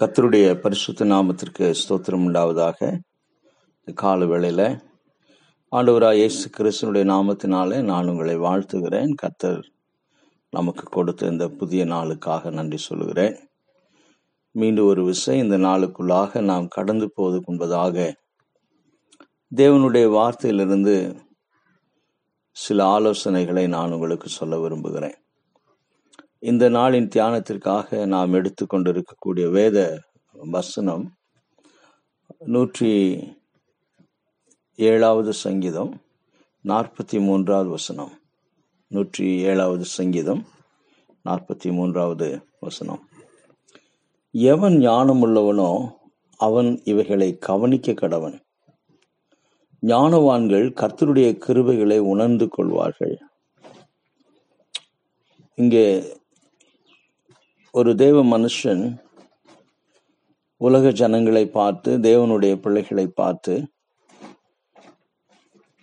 கர்த்தருடைய பரிசுத்த நாமத்திற்கு ஸ்தோத்திரம் உண்டாவதாக. கால வேளையில் ஆண்டவராக இயேசு கிறிஸ்தனுடைய நாமத்தினாலே நான் உங்களை வாழ்த்துகிறேன். கர்த்தர் நமக்கு கொடுத்த இந்த புதிய நாளுக்காக நன்றி சொல்கிறேன் மீண்டும் ஒரு விஷயம் இந்த நாளுக்குள்ளாக நாம் கடந்து போவது முன்பதாக தேவனுடைய வார்த்தையிலிருந்து சில ஆலோசனைகளை நான் உங்களுக்கு சொல்ல விரும்புகிறேன். இந்த நாளின் தியானத்திற்காக நாம் எடுத்துக்கொண்டிருக்கக்கூடிய வேத வசனம் நூற்றி ஏழாவது சங்கீதம் நாற்பத்தி மூன்றாவது வசனம். நூற்றி ஏழாவது சங்கீதம் நாற்பத்தி மூன்றாவது வசனம். எவன் ஞானமுள்ளவனோ அவன் இவைகளை கவனிக்க கடவன். ஞானவான்கள் கர்த்தருடைய கிருபைகளை உணர்ந்து கொள்வார்கள். இங்கே ஒரு தேவ மனுஷன் உலக ஜனங்களை பார்த்து தேவனுடைய பிள்ளைகளை பார்த்து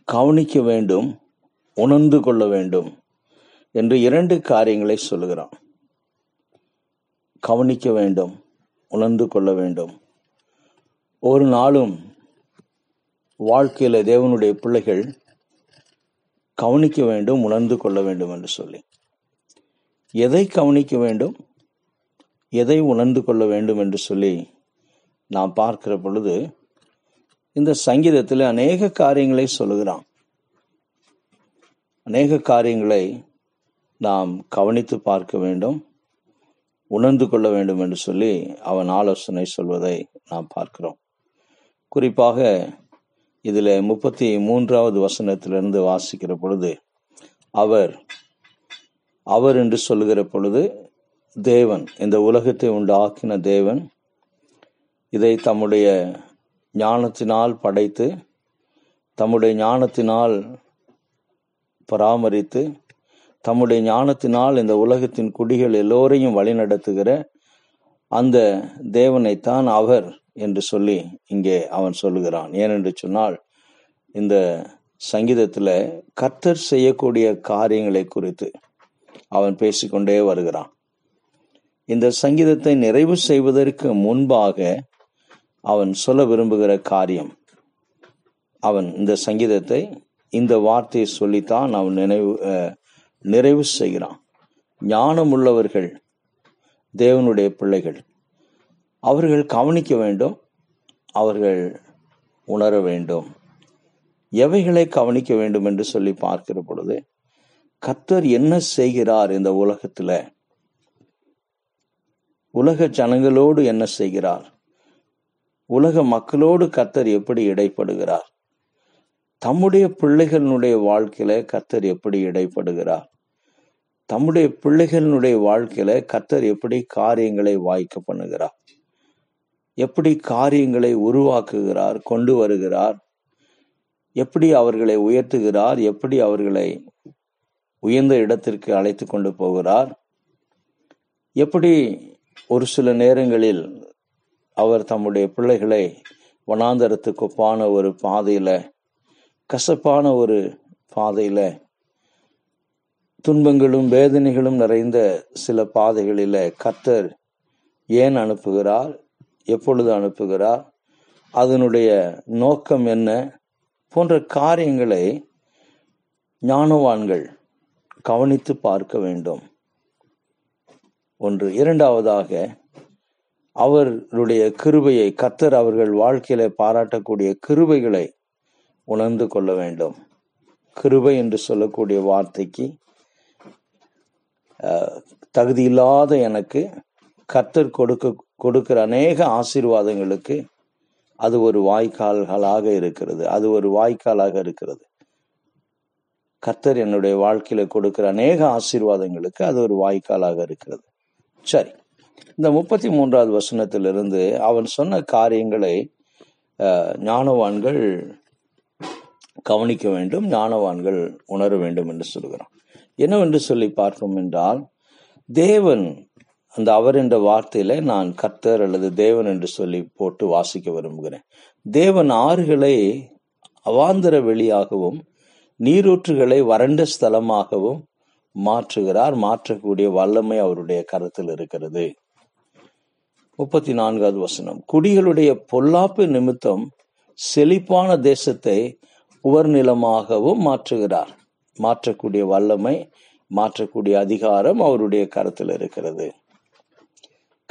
கவனிக்க வேண்டும் உணர்ந்து கொள்ள வேண்டும் என்று இரண்டு காரியங்களை சொல்லுகிறான். கவனிக்க வேண்டும் உணர்ந்து கொள்ள வேண்டும். ஒரு நாளும் வாழ்க்கையில் தேவனுடைய பிள்ளைகள் கவனிக்க வேண்டும் உணர்ந்து கொள்ள வேண்டும் என்று சொல்லி. எதை கவனிக்க வேண்டும்? எதை உணர்ந்து கொள்ள வேண்டும் என்று சொல்லி நாம் பார்க்கிற பொழுது இந்த சங்கீதத்தில் அநேக காரியங்களை சொல்லுகிறான். அநேக காரியங்களை நாம் கவனித்து பார்க்க வேண்டும் உணர்ந்து கொள்ள வேண்டும் என்று சொல்லி அவன் ஆலோசனை சொல்வதை நாம் பார்க்கிறோம். குறிப்பாக இதில் முப்பத்தி மூன்றாவது வசனத்திலிருந்து வாசிக்கிற பொழுது அவர் அவர் என்று சொல்லுகிற பொழுது தேவன் இந்த உலகத்தை உண்டாக்கின தேவன் இதை தம்முடைய ஞானத்தினால் படைத்து தம்முடைய ஞானத்தினால் பராமரித்து தம்முடைய ஞானத்தினால் இந்த உலகத்தின் குடிகள் எல்லோரையும் வழிநடத்துகிற அந்த தேவனைத்தான் அவர் என்று சொல்லி இங்கே அவன் சொல்லுகிறான். ஏனென்று சொன்னால் இந்த சங்கீதத்தில் கர்த்தர் செய்யக்கூடிய காரியங்களை குறித்து அவன் பேசிக்கொண்டே வருகிறான். இந்த சங்கீதத்தை நிறைவு செய்வதற்கு முன்பாக அவன் சொல்ல விரும்புகிற காரியம். அவன் இந்த சங்கீதத்தை இந்த வார்த்தையை சொல்லித்தான் அவன் நினைவு நிறைவு செய்கிறான். ஞானம் உள்ளவர்கள் தேவனுடைய பிள்ளைகள் அவர்கள் கவனிக்க வேண்டும் அவர்கள் உணர வேண்டும். எவைகளை கவனிக்க வேண்டும் என்று சொல்லி பார்க்கிற பொழுது கத்தர் என்ன செய்கிறார் இந்த உலகத்தில்? உலக ஜனங்களோடு என்ன செய்கிறார்? உலக மக்களோடு கத்தர் எப்படி இடைப்படுகிறார்? தம்முடைய பிள்ளைகளினுடைய வாழ்க்கையில கத்தர் எப்படி இடைப்படுகிறார்? தம்முடைய பிள்ளைகளினுடைய வாழ்க்கையில கத்தர் எப்படி காரியங்களை வாய்க்க பண்ணுகிறார்? எப்படி காரியங்களை உருவாக்குகிறார்? கொண்டு வருகிறார்? எப்படி அவர்களை உயர்த்துகிறார்? எப்படி அவர்களை உயர்ந்த இடத்திற்கு அழைத்து கொண்டு போகிறார்? எப்படி ஒரு சில நேரங்களில் அவர் தம்முடைய பிள்ளைகளை வனாந்தரத்துக்கு ஒப்பான ஒரு பாதையில கசப்பான ஒரு பாதையில துன்பங்களும் வேதனைகளும் நிறைந்த சில பாதைகளில கத்தர் ஏன் அனுப்புகிறார்? எப்பொழுது அனுப்புகிறார்? அதனுடைய நோக்கம் என்ன? போன்ற காரியங்களை ஞானவான்கள் கவனித்து பார்க்க வேண்டும். ஒன்று. இரண்டாவதாக அவருடைய கிருபையை கத்தர் அவர்கள் வாழ்க்கையில பாராட்டக்கூடிய கிருபைகளை உணர்ந்து கொள்ள வேண்டும். கிருபை என்று சொல்லக்கூடிய வார்த்தைக்கு தகுதியில்லாத எனக்கு கத்தர் கொடுக்க கொடுக்கிற அநேக ஆசீர்வாதங்களுக்கு அது ஒரு வாய்க்கால்களாக இருக்கிறது. அது ஒரு வாய்க்காலாக இருக்கிறது. கர்த்தர் என்னுடைய வாழ்க்கையில கொடுக்கிற அநேக ஆசீர்வாதங்களுக்கு அது ஒரு வாய்க்காலாக இருக்கிறது. சரி. இந்த முப்பத்தி மூன்றாவது வசனத்திலிருந்து அவன் சொன்ன காரியங்களை ஞானவான்கள் கவனிக்க வேண்டும் ஞானவான்கள் உணர வேண்டும் என்று சொல்கிறான் என்னவென்று சொல்லி பார்ப்போம் என்றால் தேவன் அந்த அவர் என்ற வார்த்தையில நான் கர்த்தர் அல்லது தேவன் என்று சொல்லி போட்டு வாசிக்க விரும்புகிறேன். தேவன் ஆறுகளை அவாந்தர வெளியாகவும் நீரூற்றுகளை வறண்ட ஸ்தலமாகவும் மாற்றுகிறார் மாற்றக்கூடிய வல்லமை அவருடைய கருத்தில் இருக்கிறது. முப்பத்தி நான்காவது வசனம். குடிகளுடைய பொல்லாப்பு நிமித்தம் செழிப்பான தேசத்தை உவர்நிலமாகவும் மாற்றுகிறார். மாற்றக்கூடிய வல்லமை மாற்றக்கூடிய அதிகாரம் அவருடைய கருத்தில் இருக்கிறது.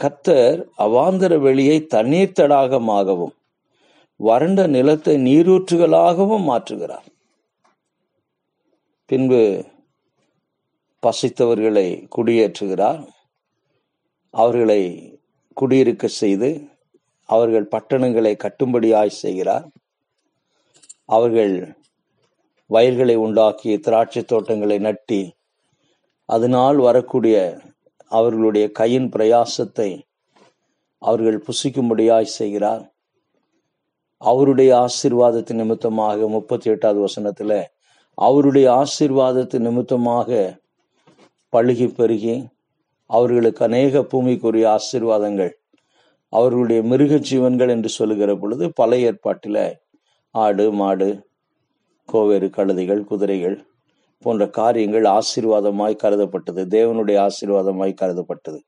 கத்தர் அவாந்தர வெளியை தண்ணீர் தடாகமாகவும் வறண்ட நிலத்தை நீரூற்றுகளாகவும் மாற்றுகிறார். பின்பு பசித்தவர்களை குடியேற்றுகிறார். அவர்களை குடியிருக்க செய்து அவர்கள் பட்டணங்களை கட்டும்படியாய் செய்கிறார். அவர்கள் வயல்களை உண்டாக்கி திராட்சை தோட்டங்களை நட்டி அதனால் வரக்கூடிய அவர்களுடைய கையின் பிரயாசத்தை அவர்கள் புசிக்கும்படியாய் செய்கிறார். அவருடைய ஆசீர்வாதத்தின் நிமித்தமாக முப்பத்தி எட்டாவது வசனத்தில் அவருடைய ஆசீர்வாதத்தின் நிமித்தமாக பழுகி பெருகி அவர்களுக்கு அநேக பூமிக்குரிய ஆசீர்வாதங்கள். அவர்களுடைய மிருக ஜீவன்கள் என்று சொல்லுகிற பொழுது பழைய ஏற்பாட்டில் ஆடு மாடு கோவேறு கழுதைகள் குதிரைகள் போன்ற காரியங்கள் ஆசீர்வாதமாய் கருதப்பட்டது. தேவனுடைய ஆசீர்வாதமாய் கருதப்பட்டது.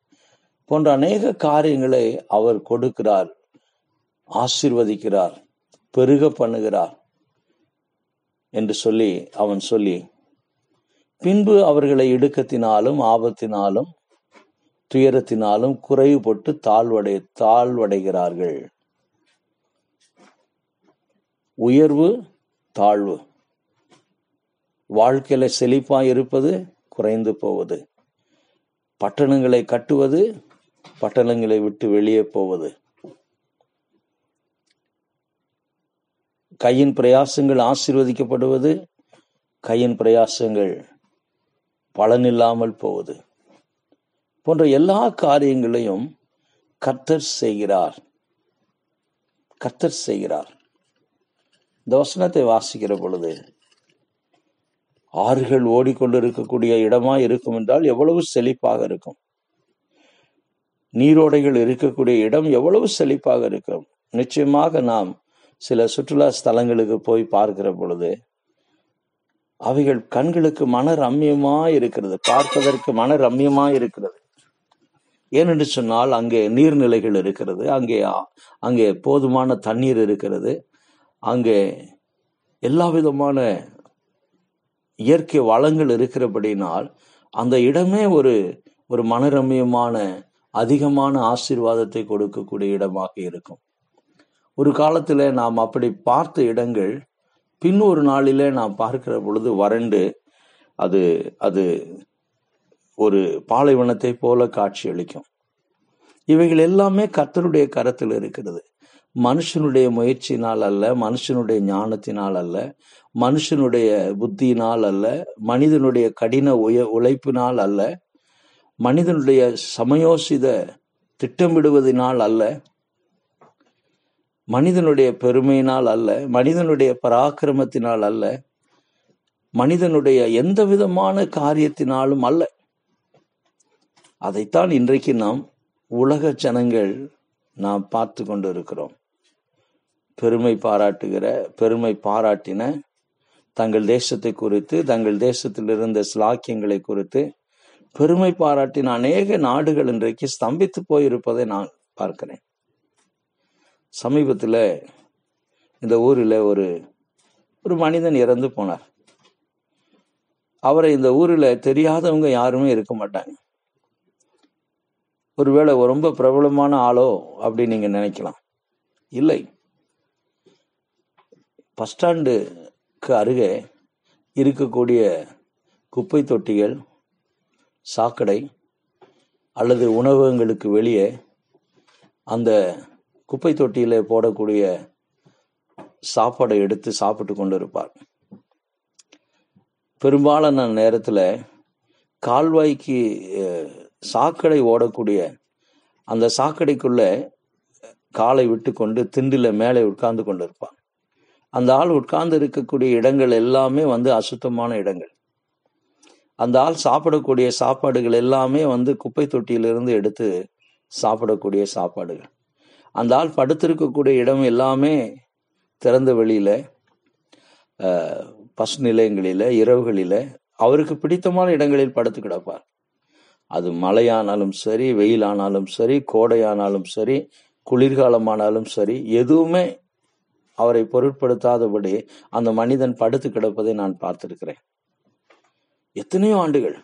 போன்ற அநேக காரியங்களை அவர் கொடுக்கிறார் ஆசீர்வதிக்கிறார் பெருக பண்ணுகிறார் என்று சொல்லி அவன் சொல்லி பின்பு அவர்களை இடுக்கத்தினாலும் ஆபத்தினாலும் துயரத்தினாலும் குறைவுபட்டு தாழ்வடை தாழ்வடைகிறார்கள். உயர்வு தாழ்வு. வாழ்க்கையில செழிப்பாய் இருப்பது குறைந்து போவது. பட்டணங்களை கட்டுவது பட்டணங்களை விட்டு வெளியே போவது. கையின் பிரயாசங்கள் ஆசீர்வதிக்கப்படுவது கையின் பிரயாசங்கள் பலனில்லாமல் போவது. போன்ற எல்லா காரியங்களையும் கர்த்தர் செய்கிறார். கர்த்தர் செய்கிறார். இந்த வசனத்தை வாசிக்கிற பொழுது ஆறுகள் ஓடிக்கொண்டிருக்கக்கூடிய இடமா இருக்கும் என்றால் எவ்வளவு செழிப்பாக இருக்கும். நீரோடைகள் இருக்கக்கூடிய இடம் எவ்வளவு செழிப்பாக இருக்கும். நிச்சயமாக நாம் சில சுற்றுலா ஸ்தலங்களுக்கு போய் பார்க்கிற பொழுது அவைகள் கண்களுக்கு மன ரம்யமா இருக்கிறது பார்ப்பதற்கு மன ரம்யமா இருக்கிறது. ஏனென்று சொன்னால் அங்கே நீர்நிலைகள் இருக்கிறது அங்கே அங்கே போதுமான தண்ணீர் இருக்கிறது அங்கே எல்லா விதமான இயற்கை வளங்கள் இருக்கிறபடினால் அந்த இடமே ஒரு ஒரு மனரம்யமான அதிகமான ஆசீர்வாதத்தை கொடுக்கக்கூடிய இடமாக இருக்கும். ஒரு காலத்தில் நாம் அப்படி பார்த்த இடங்கள் பின் ஒரு நான் பார்க்கிற பொழுது வறண்டு அது அது ஒரு பாலைவனத்தை போல காட்சியளிக்கும். இவைகள் எல்லாமே கர்த்தருடைய கரத்தில் இருக்கிறது. மனுஷனுடைய முயற்சினால் அல்ல மனுஷனுடைய ஞானத்தினால் அல்ல மனுஷனுடைய புத்தியினால் அல்ல மனிதனுடைய கடின உய உழைப்பினால் அல்ல மனிதனுடைய சமயோசித திட்டமிடுவதனால் அல்ல மனிதனுடைய பெருமையினால் அல்ல மனிதனுடைய பராக்கிரமத்தினால் அல்ல மனிதனுடைய எந்த விதமான காரியத்தினாலும் அல்ல. அதைத்தான் இன்றைக்கு நாம் உலக ஜனங்கள் நாம் பார்த்து கொண்டு இருக்கிறோம் பெருமை பாராட்டுகிற பெருமை பாராட்டின தங்கள் தேசத்தை குறித்து தங்கள் தேசத்தில் இருந்த ஸ்லாக்கியங்களை குறித்து பெருமை பாராட்டின அநேக நாடுகள் இன்றைக்கு ஸ்தம்பித்து போயிருப்பதை நான் பார்க்கிறேன். சமீபத்தில் இந்த ஊரில் ஒரு ஒரு மனிதன் இறந்து போனார். அவரை இந்த ஊரில் தெரியாதவங்க யாருமே இருக்க மாட்டாங்க. ஒருவேளை ரொம்ப பிரபலமான ஆளோ அப்படின்னு நீங்க நினைக்கலாம். இல்லை. பஸ் ஸ்டாண்டுக்கு அருகே இருக்கக்கூடிய குப்பை தொட்டிகள் சாக்கடை அல்லது உணவகங்களுக்கு வெளியே அந்த குப்பை தொட்டியில போடக்கூடிய சாப்பாடை எடுத்து சாப்பிட்டு கொண்டு இருப்பார் பெரும்பாலான நேரத்தில் கால்வாய்க்கு சாக்கடை ஓடக்கூடிய அந்த சாக்கடைக்குள்ள காலை விட்டு கொண்டு திண்டில மேலே உட்கார்ந்து கொண்டு இருப்பான் அந்த ஆள் உட்கார்ந்து இருக்கக்கூடிய இடங்கள் எல்லாமே வந்து அசுத்தமான இடங்கள். அந்த ஆள் சாப்பிடக்கூடிய சாப்பாடுகள் எல்லாமே வந்து குப்பை தொட்டியிலிருந்து எடுத்து சாப்பிடக்கூடிய சாப்பாடுகள். அந்த ஆள் படுத்திருக்கக்கூடிய இடம் எல்லாமே திறந்த வெளியில பஸ் நிலையங்களில் நிலையங்களில இரவுகளில அவருக்கு பிடித்தமான இடங்களில் படுத்து கிடப்பார். அது மழையானாலும் சரி வெயிலானாலும் சரி கோடையானாலும் சரி குளிர்காலமானாலும் சரி எதுவுமே அவரை பொருட்படுத்தாதபடி அந்த மனிதன் படுத்து கிடப்பதை நான் பார்த்திருக்கிறேன். எத்தனையோ ஆண்டுகள்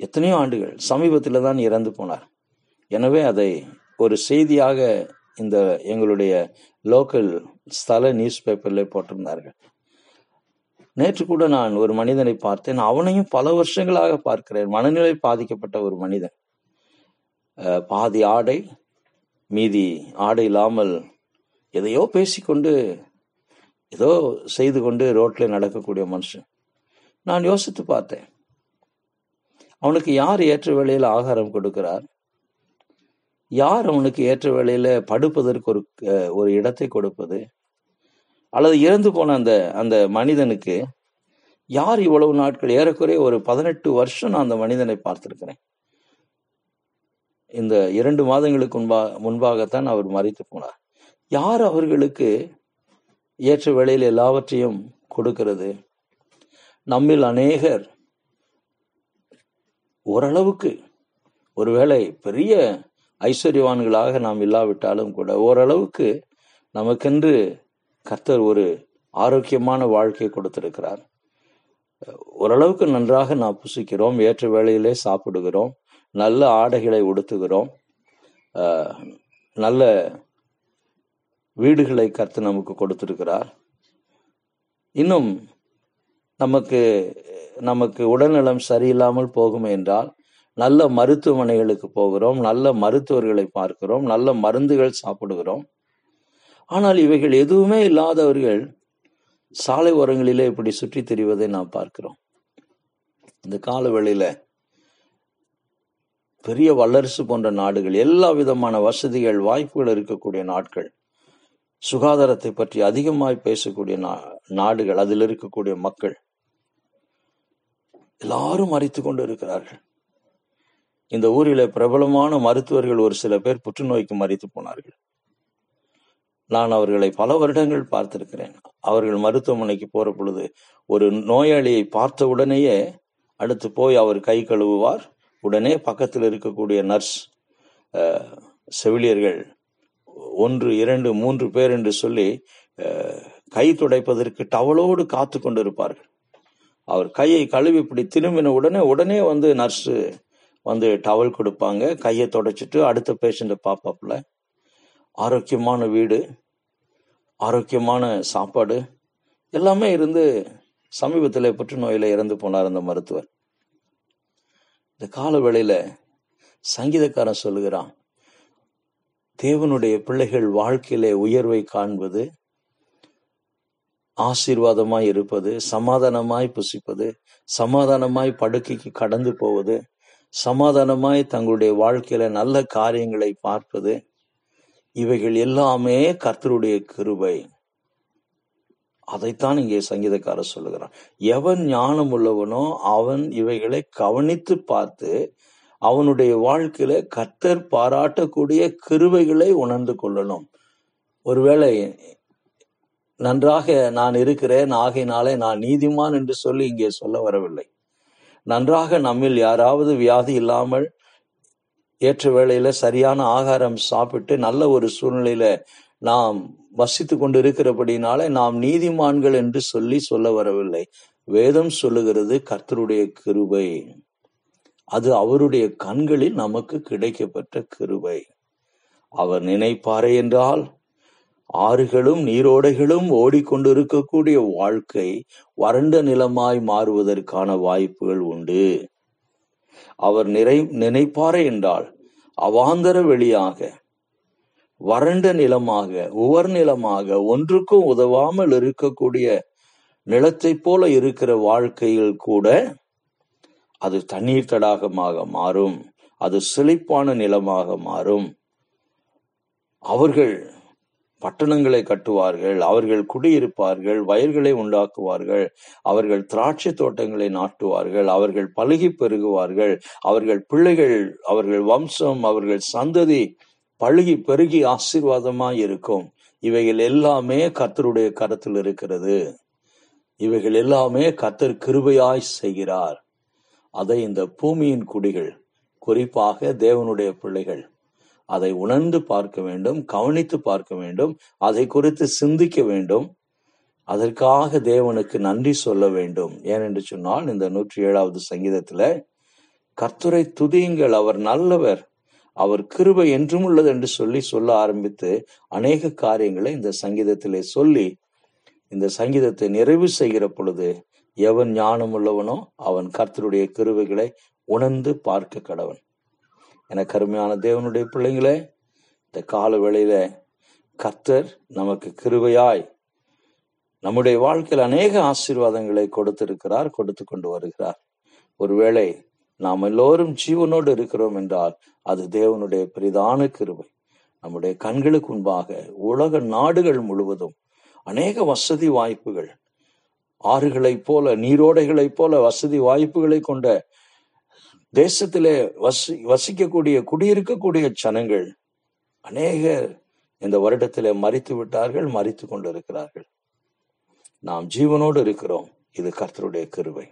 எத்தனையோ ஆண்டுகள் சமீபத்தில் தான் இறந்து போனார். எனவே அதை ஒரு செய்தியாக இந்த எங்களுடைய லோக்கல் ஸ்தல நியூஸ் பேப்பரில் போட்டிருந்தார்கள். நேற்று கூட நான் ஒரு மனிதனை பார்த்தேன். அவனையும் பல வருஷங்களாக பார்க்கிறேன். மனநிலை பாதிக்கப்பட்ட ஒரு மனிதன். பாதி ஆடை மீதி ஆடை இல்லாமல் எதையோ பேசிக்கொண்டு ஏதோ செய்து கொண்டு ரோட்டில் நடக்கக்கூடிய மனுஷன். நான் யோசித்து பார்த்தேன். அவனுக்கு யார் ஏற்ற வேளையில் ஆகாரம் கொடுக்கிறார்? யார் அவனுக்கு ஏற்ற வேளையில படுப்பதற்கு ஒரு ஒரு இடத்தை கொடுப்பது? அல்லது இறந்து போன அந்த அந்த மனிதனுக்கு யார் இவ்வளவு நாட்கள் ஏறக்குறைய ஒரு பதினெட்டு வருஷம் நான் அந்த மனிதனை பார்த்திருக்கிறேன். இந்த இரண்டு மாதங்களுக்கு முன்பா முன்பாகத்தான் அவர் மறைத்து போனார். யார் அவர்களுக்கு ஏற்ற வேளையில் எல்லாவற்றையும் கொடுக்கிறது? நம்மில் அநேகர். ஓரளவுக்கு ஒருவேளை பெரிய ஐஸ்வர்யவான்களாக நாம் இல்லாவிட்டாலும் கூட ஓரளவுக்கு நமக்கென்று கர்த்தர் ஒரு ஆரோக்கியமான வாழ்க்கையை கொடுத்திருக்கிறார். ஓரளவுக்கு நன்றாக நாம் புசிக்கிறோம் ஏற்ற வேளையிலே சாப்பிடுகிறோம் நல்ல ஆடைகளை உடுத்துகிறோம் நல்ல வீடுகளை கர்த்தர் நமக்கு கொடுத்திருக்கிறார். இன்னும் நமக்கு நமக்கு உடல்நலம் சரியில்லாமல் போகும் என்றால் நல்ல மருத்துவமனைகளுக்கு போகிறோம் நல்ல மருத்துவர்களை பார்க்கிறோம் நல்ல மருந்துகள் சாப்பிடுகிறோம். ஆனால் இவைகள் எதுவுமே இல்லாதவர்கள் சாலை ஓரங்களிலே இப்படி சுற்றித் திரிவதை நாம் பார்க்கிறோம். இந்த காலவெளியில பெரிய வல்லரசு போன்ற நாடுகள் எல்லா விதமான வசதிகள் வாய்ப்புகள் இருக்கக்கூடிய நாட்கள் சுகாதாரத்தை பற்றி அதிகமாய் பேசக்கூடிய நா- நாடுகள் அதில் இருக்கக்கூடிய மக்கள் எல்லாரும் அறித்து கொண்டு இருக்கிறார்கள். இந்த ஊரில் பிரபலமான மருத்துவர்கள் ஒரு சில பேர் புற்றுநோய்க்கு மறித்து போனார்கள். நான் அவர்களை பல வருடங்கள் பார்த்திருக்கிறேன். அவர்கள் மருத்துவமனைக்கு போற பொழுது ஒரு நோயாளியை பார்த்த உடனேயே அடுத்து போய் அவர் கை கழுவுவார். உடனே பக்கத்தில் இருக்கக்கூடிய நர்ஸ் செவிலியர்கள் ஒன்று இரண்டு மூன்று பேர் என்று சொல்லி கை துடைப்பதற்கு டவலோடு காத்து கொண்டிருப்பார்கள். அவர் கையை கழுவி இப்படி திரும்பின உடனே உடனே வந்து நர்ஸு வந்து டவல் கொடுப்பாங்க. கையை தொடச்சிட்டு அடுத்த பேஷண்ட்டை பார்ப்பாப்புல. ஆரோக்கியமான வீடு ஆரோக்கியமான சாப்பாடு எல்லாமே இருந்து சமீபத்தில் புற்றுநோயில் இறந்து போனார் அந்த மருத்துவர். இந்த கால வேளையில் சங்கீதக்காரன் சொல்லுகிறான் தேவனுடைய பிள்ளைகள் வாழ்க்கையிலே உயர்வை காண்பது ஆசீர்வாதமாய் இருப்பது சமாதானமாய் புசிப்பது சமாதானமாய் படுக்கைக்கு கடந்து போவது சமாதானமாய் தங்களுடைய வாழ்க்கையில நல்ல காரியங்களை பார்ப்பது இவைகள் எல்லாமே கர்த்தருடைய கிருபை. அதைத்தான் இங்கே சங்கீதக்காரர் சொல்லுகிறான் எவன் ஞானம் உள்ளவனோ அவன் இவைகளை கவனித்து பார்த்து அவனுடைய வாழ்க்கையில கர்த்தர் பாராட்டக்கூடிய கிருவைகளை உணர்ந்து கொள்ளணும். ஒருவேளை நன்றாக நான் இருக்கிறேன் ஆகையினாலே நான் நீதிமான் என்று சொல்லி இங்கே சொல்ல வரவில்லை. நன்றாக நம்மில் யாராவது வியாதி இல்லாமல் ஏற்ற வேளையில் சரியான ஆகாரம் சாப்பிட்டு நல்ல ஒரு சூழ்நிலையில நாம் வசித்து கொண்டு இருக்கிறபடினாலே நாம் நீதிமான்கள் என்று சொல்லி சொல்ல வரவில்லை. வேதம் சொல்லுகிறது கர்த்தருடைய கிருபை. அது அவருடைய கண்களில் நமக்கு கிடைக்கப்பெற்ற கிருபை. அவர் நினைப்பாரே என்றால் ஆறுகளும் நீரோடைகளும் ஓடிக்கொண்டிருக்கக்கூடிய வாழ்க்கை வறண்ட நிலமாய் மாறுவதற்கான வாய்ப்புகள் உண்டு. அவர் நிறை நினைப்பாரே என்றால் அவாந்தர வெளியாக வறண்ட நிலமாக உவர் நிலமாக ஒன்றுக்கும் உதவாமல் இருக்கக்கூடிய நிலத்தைப் போல இருக்கிற வாழ்க்கையில் கூட அது தண்ணீர் தடாகமாக மாறும். அது செழிப்பான நிலமாக மாறும். அவர்கள் பட்டணங்களை கட்டுவார்கள் அவர்கள் குடியிருப்பார்கள் வயல்களை உண்டாக்குவார்கள் அவர்கள் திராட்சை தோட்டங்களை நாட்டுவார்கள் அவர்கள் பழுகி பெருகுவார்கள் அவர்கள் பிள்ளைகள் அவர்கள் வம்சம் அவர்கள் சந்ததி பழுகி பெருகி ஆசீர்வாதமாய் இருக்கும். இவைகள் எல்லாமே கத்தருடைய கரத்தில் இருக்கிறது. இவைகள் எல்லாமே கத்தர் கிருபையாய் செய்கிறார். அதை இந்த பூமியின் குடிகள் குறிப்பாக தேவனுடைய பிள்ளைகள் அதை உணர்ந்து பார்க்க வேண்டும் கவனித்து பார்க்க வேண்டும் அதை குறித்து சிந்திக்க வேண்டும். அதற்காக தேவனுக்கு நன்றி சொல்ல வேண்டும். ஏனென்று சொன்னால் இந்த நூற்றி ஏழாவது சங்கீதத்துல கர்த்தரை துதியுங்கள் அவர் நல்லவர். அவர் கிருபை என்றும் உள்ளது என்று சொல்லி சொல்ல ஆரம்பித்து அநேக காரியங்களை இந்த சங்கீதத்திலே சொல்லி இந்த சங்கீதத்தை நிறைவு செய்கிற பொழுது எவன் ஞானம் உள்ளவனோ அவன் கர்த்தருடைய கிருவைகளை உணர்ந்து பார்க்க கடவன். என கருமையான தேவனுடைய பிள்ளைங்களே இந்த கால வேளையில கர்த்தர் நமக்கு கிருவையாய் நம்முடைய வாழ்க்கையில் அநேக ஆசீர்வாதங்களை கொடுத்திருக்கிறார் கொடுத்து கொண்டு வருகிறார். ஒருவேளை நாம் எல்லோரும் ஜீவனோடு இருக்கிறோம் என்றால் அது தேவனுடைய பெரிதான கிருவை நம்முடைய கண்களுக்கு முன்பாக உலக நாடுகள் முழுவதும் அநேக வசதி வாய்ப்புகள் ஆறுகளைப் போல நீரோடைகளைப் போல வசதி வாய்ப்புகளை கொண்ட தேசத்திலே வசி வசிக்கக்கூடிய குடியிருக்கக்கூடிய ஜனங்கள் அநேகர் இந்த வருடத்திலே மறித்து விட்டார்கள் மறித்து கொண்டிருக்கிறார்கள். நாம் ஜீவனோடு இருக்கிறோம். இது கர்த்தருடைய கருவை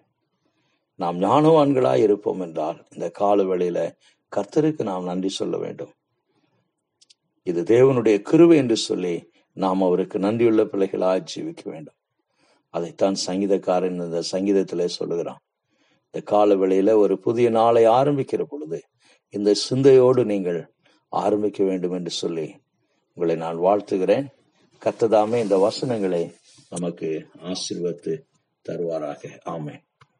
நாம் ஞானவான்களாய் இருப்போம் என்றால் இந்த கால வேளையில கர்த்தருக்கு நாம் நன்றி சொல்ல வேண்டும். இது தேவனுடைய கிருவை என்று சொல்லி நாம் அவருக்கு நன்றியுள்ள பிள்ளைகளாய் ஜீவிக்க வேண்டும். அதைத்தான் சங்கீதக்காரன் இந்த சங்கீதத்திலே சொல்லுகிறான். இந்த கால வேளையில ஒரு புதிய நாளை ஆரம்பிக்கிற பொழுது இந்த சிந்தையோடு நீங்கள் ஆரம்பிக்க வேண்டும் என்று சொல்லி உங்களை நான் வாழ்த்துகிறேன். கத்ததாமே இந்த வசனங்களை நமக்கு ஆசிர்வத்து தருவாராக. ஆமென்.